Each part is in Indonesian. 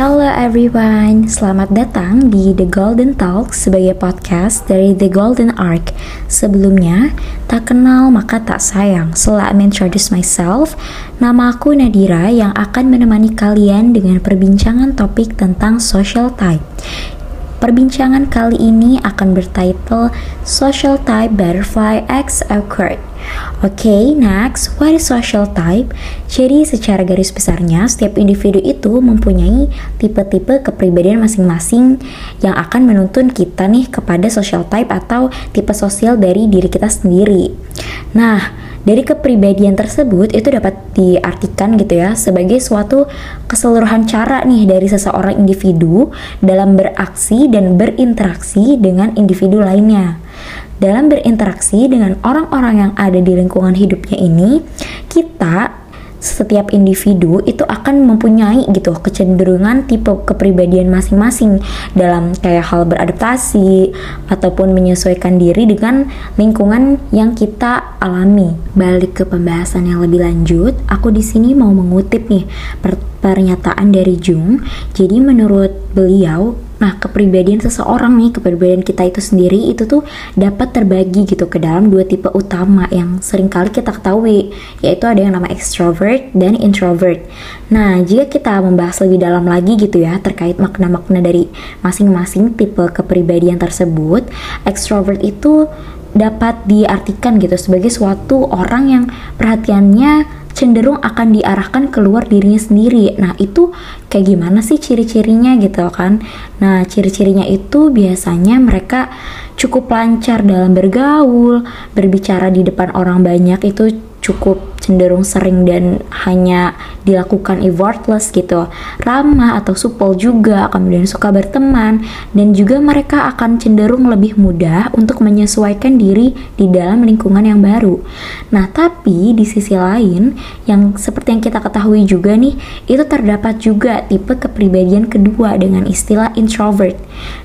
Halo everyone, selamat datang di The Golden Talk sebagai podcast dari The Golden Arc. Sebelumnya, tak kenal maka tak sayang. So introduce myself. Nama aku Nadira yang akan menemani kalian dengan perbincangan topik tentang social type. Perbincangan kali ini akan bertitle Social Type Butterfly X Occurred. Oke, okay, next, what is social type? Jadi secara garis besarnya, setiap individu itu mempunyai tipe-tipe kepribadian masing-masing yang akan menuntun kita nih kepada social type atau tipe sosial dari diri kita sendiri. Nah, dari kepribadian tersebut itu dapat diartikan gitu ya sebagai suatu keseluruhan cara nih dari seseorang individu dalam beraksi dan berinteraksi dengan individu lainnya. Dalam berinteraksi dengan orang-orang yang ada di lingkungan hidupnya ini, kita setiap individu itu akan mempunyai gitu kecenderungan tipe kepribadian masing-masing dalam kayak hal beradaptasi ataupun menyesuaikan diri dengan lingkungan yang kita alami. Balik ke pembahasan yang lebih lanjut, aku di sini mau mengutip nih pernyataan dari Jung. Jadi menurut beliau Nah, kepribadian seseorang nih, kepribadian kita itu sendiri itu tuh dapat terbagi gitu ke dalam dua tipe utama yang sering kali kita ketahui, yaitu ada yang nama extrovert dan introvert. Nah, jika kita membahas lebih dalam lagi gitu ya terkait makna-makna dari masing-masing tipe kepribadian tersebut, extrovert itu dapat diartikan gitu sebagai suatu orang yang perhatiannya cenderung akan diarahkan keluar dirinya sendiri. Nah, itu kayak gimana sih ciri-cirinya gitu kan? Nah, ciri-cirinya itu biasanya mereka cukup lancar dalam bergaul, berbicara di depan orang banyak itu cukup cenderung sering dan hanya dilakukan effortless gitu. Ramah atau supel juga kemudian suka berteman dan juga mereka akan cenderung lebih mudah untuk menyesuaikan diri di dalam lingkungan yang baru. Nah tapi di sisi lain yang seperti yang kita ketahui juga nih itu terdapat juga tipe kepribadian kedua dengan istilah introvert.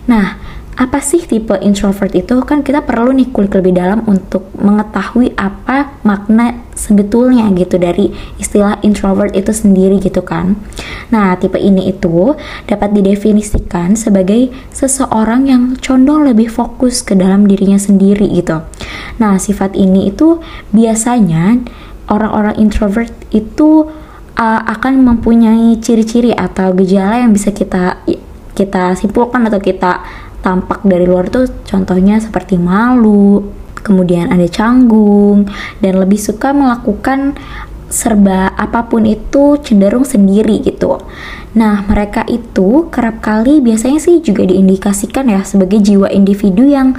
Nah apa sih tipe introvert itu kan kita perlu nih kulik lebih dalam untuk mengetahui apa makna sebetulnya gitu dari istilah introvert itu sendiri gitu kan. Nah, tipe ini itu dapat didefinisikan sebagai seseorang yang condong lebih fokus ke dalam dirinya sendiri gitu. Nah, sifat ini itu biasanya orang-orang introvert itu uh, akan mempunyai ciri-ciri atau gejala yang bisa kita kita simpulkan atau kita tampak dari luar tuh contohnya seperti malu, kemudian ada canggung dan lebih suka melakukan serba apa pun itu cenderung sendiri gitu. Nah, mereka itu kerap kali biasanya sih juga diindikasikan ya sebagai jiwa individu yang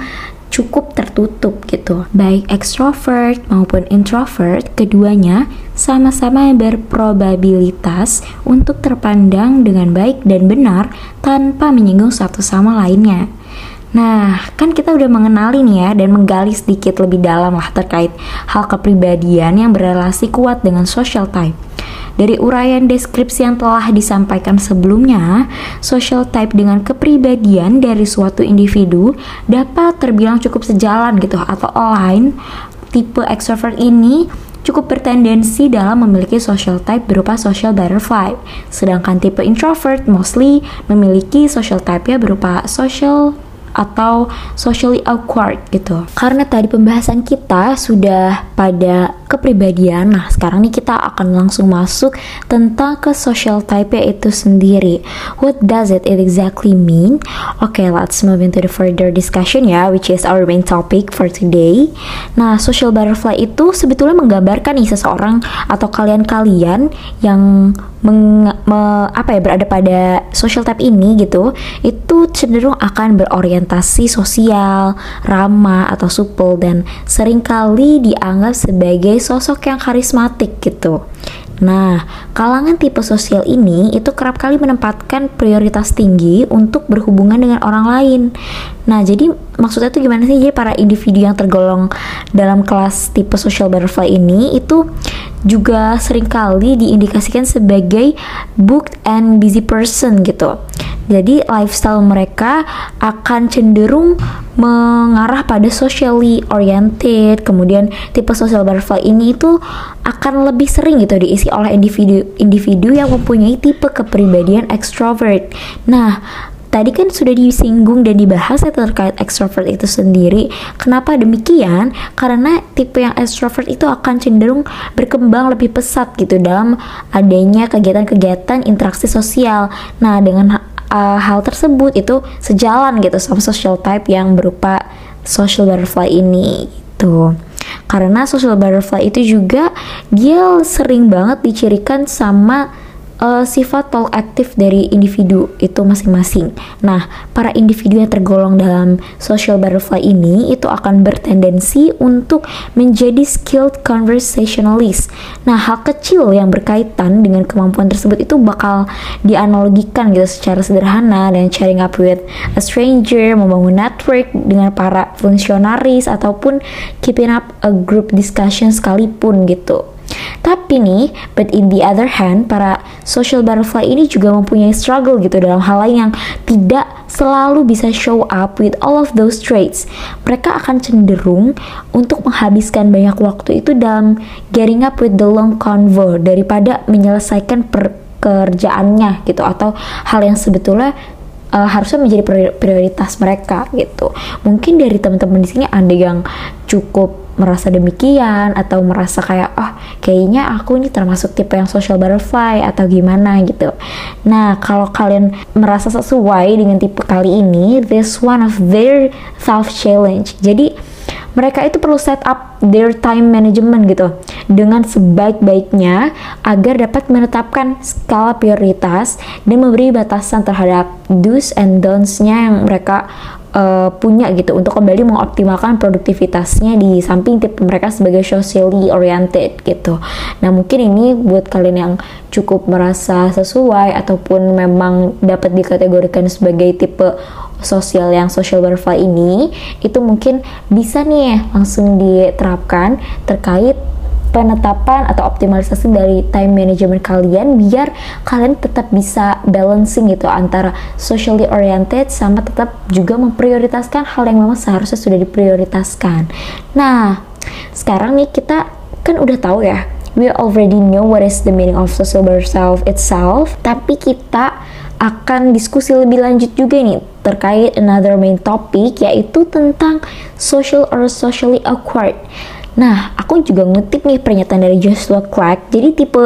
cukup tertutup gitu. Baik extrovert maupun introvert, keduanya sama-sama berprobabilitas untuk terpandang dengan baik dan benar tanpa menyinggung satu sama lainnya. Nah, kan kita udah mengenali nih ya dan menggali sedikit lebih dalam lah terkait hal kepribadian yang berrelasi kuat dengan social type. Dari uraian deskripsi yang telah disampaikan sebelumnya, social type dengan kepribadian dari suatu individu dapat terbilang cukup sejalan gitu atau align. Tipe extrovert ini cukup bertendensi dalam memiliki social type berupa social butterfly, sedangkan tipe introvert mostly memiliki social type-nya berupa social atau socially awkward gitu. Karena tadi pembahasan kita sudah pada kepribadian, nah sekarang nih kita akan langsung masuk tentang ke social type itu sendiri. What does it exactly mean? Okay, let's move into the further discussion ya, which is our main topic for today. Nah, social butterfly itu sebetulnya menggambarkan nih seseorang atau kalian-kalian yang meng, me, apa ya berada pada social type ini gitu itu cenderung akan berorientasi sosial, ramah atau supel dan sering kali dianggap sebagai sosok yang karismatik gitu. Nah, kalangan tipe sosial ini itu kerap kali menempatkan prioritas tinggi untuk berhubungan dengan orang lain. Nah, jadi maksudnya itu gimana sih? Jadi para individu yang tergolong dalam kelas tipe social butterfly ini itu juga sering kali diindikasikan sebagai booked and busy person gitu. Jadi lifestyle mereka akan cenderung mengarah pada socially oriented. Kemudian tipe social butterfly ini itu akan lebih sering gitu diisi oleh individu-individu yang mempunyai tipe kepribadian extrovert. Nah, tadi kan sudah disinggung dan dibahas ya terkait extrovert itu sendiri. Kenapa demikian? Karena tipe yang extrovert itu akan cenderung berkembang lebih pesat gitu dalam adanya kegiatan-kegiatan interaksi sosial. Nah, dengan uh, hal tersebut itu sejalan gitu sama social type yang berupa social butterfly ini gitu. Karena social butterfly itu juga dia sering banget dicirikan sama uh, sifat talk aktif dari individu itu masing-masing. Nah, para individu yang tergolong dalam social butterfly ini itu akan bertendensi untuk menjadi skilled conversationalist. Nah, hal kecil yang berkaitan dengan kemampuan tersebut itu bakal dianalogikan gitu secara sederhana dan sharing up with a stranger, membangun network dengan para fungsionaris ataupun keeping up a group discussion sekalipun gitu. Tapi nih, but in the other hand, para social butterfly ini juga mempunyai struggle gitu dalam hal lain yang tidak selalu bisa show up with all of those traits. Mereka akan cenderung untuk menghabiskan banyak waktu itu dalam getting up with the long convo daripada menyelesaikan pekerjaannya gitu atau hal yang sebetulnya uh, harusnya menjadi prioritas mereka gitu. Mungkin dari teman-teman di sini ada yang cukup merasa demikian atau merasa kayak oh kayaknya aku ini termasuk tipe yang social butterfly atau gimana gitu. Nah, kalau kalian merasa sesuai dengan tipe kali ini, this one of their self challenge. Jadi mereka itu perlu set up their time management gitu dengan sebaik-baiknya agar dapat menetapkan skala prioritas dan memberi batasan terhadap do's and don'ts-nya yang mereka uh, punya gitu untuk kembali mengoptimalkan produktivitasnya di samping tipe mereka sebagai socially oriented gitu. Nah mungkin ini buat kalian yang cukup merasa sesuai ataupun memang dapat dikategorikan sebagai tipe sosial yang social butterfly ini itu mungkin bisa nih langsung diterapkan terkait penetapan atau optimalisasi dari time management kalian biar kalian tetap bisa balancing gitu antara socially oriented sama tetap juga memprioritaskan hal yang memang seharusnya sudah diprioritaskan. Nah, sekarang nih kita kan udah tahu ya, we already know what is the meaning of social self itself, tapi kita akan diskusi lebih lanjut juga nih terkait another main topic yaitu tentang social or socially awkward. Nah, aku juga ngutip nih pernyataan dari Joshua Clark. Jadi tipe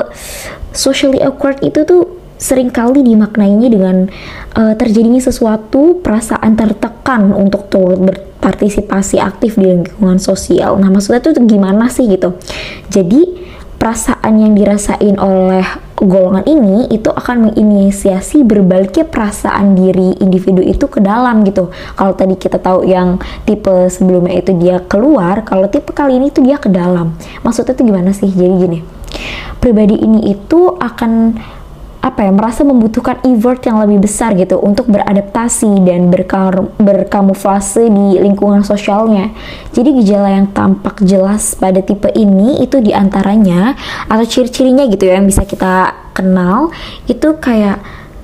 socially awkward itu tuh sering kali dimaknainya dengan uh, terjadinya sesuatu perasaan tertekan untuk turut berpartisipasi aktif di lingkungan sosial. Nah, maksudnya tuh gimana sih gitu? Jadi perasaan yang dirasain oleh golongan ini itu akan menginisiasi berbaliknya perasaan diri individu itu ke dalam gitu. Kalau tadi kita tahu yang tipe sebelumnya itu dia keluar, kalau tipe kali ini itu dia ke dalam. Maksudnya itu gimana sih? Jadi gini, pribadi ini itu akan apa ya merasa membutuhkan effort yang lebih besar gitu untuk beradaptasi dan berkamuflase di lingkungan sosialnya. Jadi gejala yang tampak jelas pada tipe ini itu di antaranya atau ciri-cirinya gitu ya yang bisa kita kenal itu kayak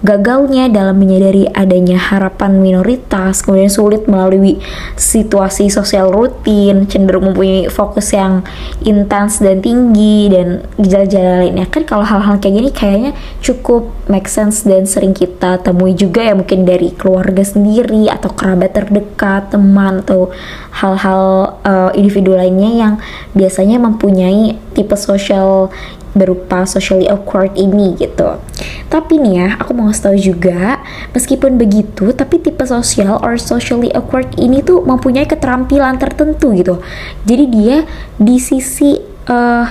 gagalnya dalam menyadari adanya harapan minoritas, kemudian sulit melalui situasi sosial rutin, cenderung mempunyai fokus yang intens dan tinggi dan gejala-gejala lainnya. Kan kalau hal-hal kayak gini kayaknya cukup make sense dan sering kita temui juga ya mungkin dari keluarga sendiri atau kerabat terdekat, teman atau hal-hal uh, individu lainnya yang biasanya mempunyai tipe sosial berupa socially awkward ini gitu. Tapi nih ya, aku mau tahu juga, meskipun begitu, tapi tipe sosial or socially awkward ini tuh mempunyai keterampilan tertentu gitu. Jadi dia di sisi uh,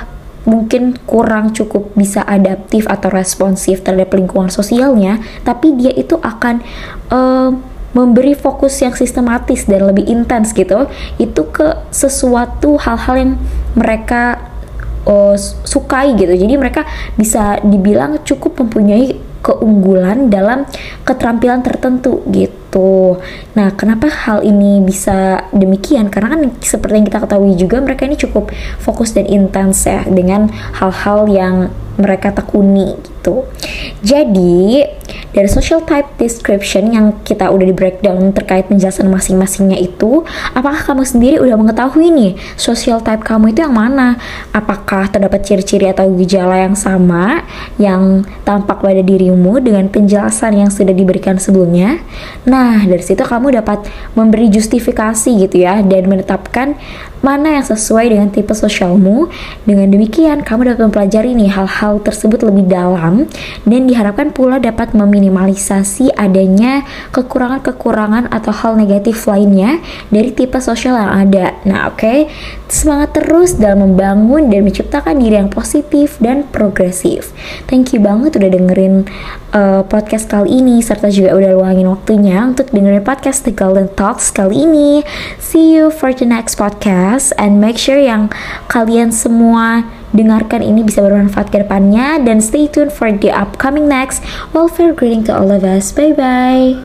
mungkin kurang cukup bisa adaptif atau responsif terhadap lingkungan sosialnya, tapi dia itu akan uh, memberi fokus yang sistematis dan lebih intens gitu itu ke sesuatu hal-hal yang mereka uh, sukai gitu. Jadi mereka bisa dibilang cukup mempunyai keunggulan dalam keterampilan tertentu gitu. Nah, kenapa hal ini bisa demikian? Karena kan seperti yang kita ketahui juga mereka ini cukup fokus dan intens ya dengan hal-hal yang mereka tekuni gitu. Jadi, dari social type description yang kita udah di breakdown terkait penjelasan masing-masingnya itu, apakah kamu sendiri udah mengetahui nih social type kamu itu yang mana? Apakah terdapat ciri-ciri atau gejala yang sama yang tampak pada dirimu dengan penjelasan yang sudah diberikan sebelumnya? Nah, dari situ kamu dapat memberi justifikasi gitu ya dan menetapkan mana yang sesuai dengan tipe sosialmu. Dengan demikian, kamu dapat mempelajari nih hal-hal tersebut lebih dalam dan diharapkan pula dapat meminimalisasi adanya kekurangan-kekurangan atau hal negatif lainnya dari tipe sosial yang ada. Nah, oke, okay? semangat terus dalam membangun dan menciptakan diri yang positif dan progresif. Thank you banget udah dengerin uh, podcast kali ini serta juga udah luangin waktunya untuk dengerin podcast The Golden Talks kali ini. See you for the next podcast and make sure yang kalian semua dengarkan ini bisa bermanfaat ke depannya dan stay tuned for the upcoming next welfare greeting to all of us. Bye bye.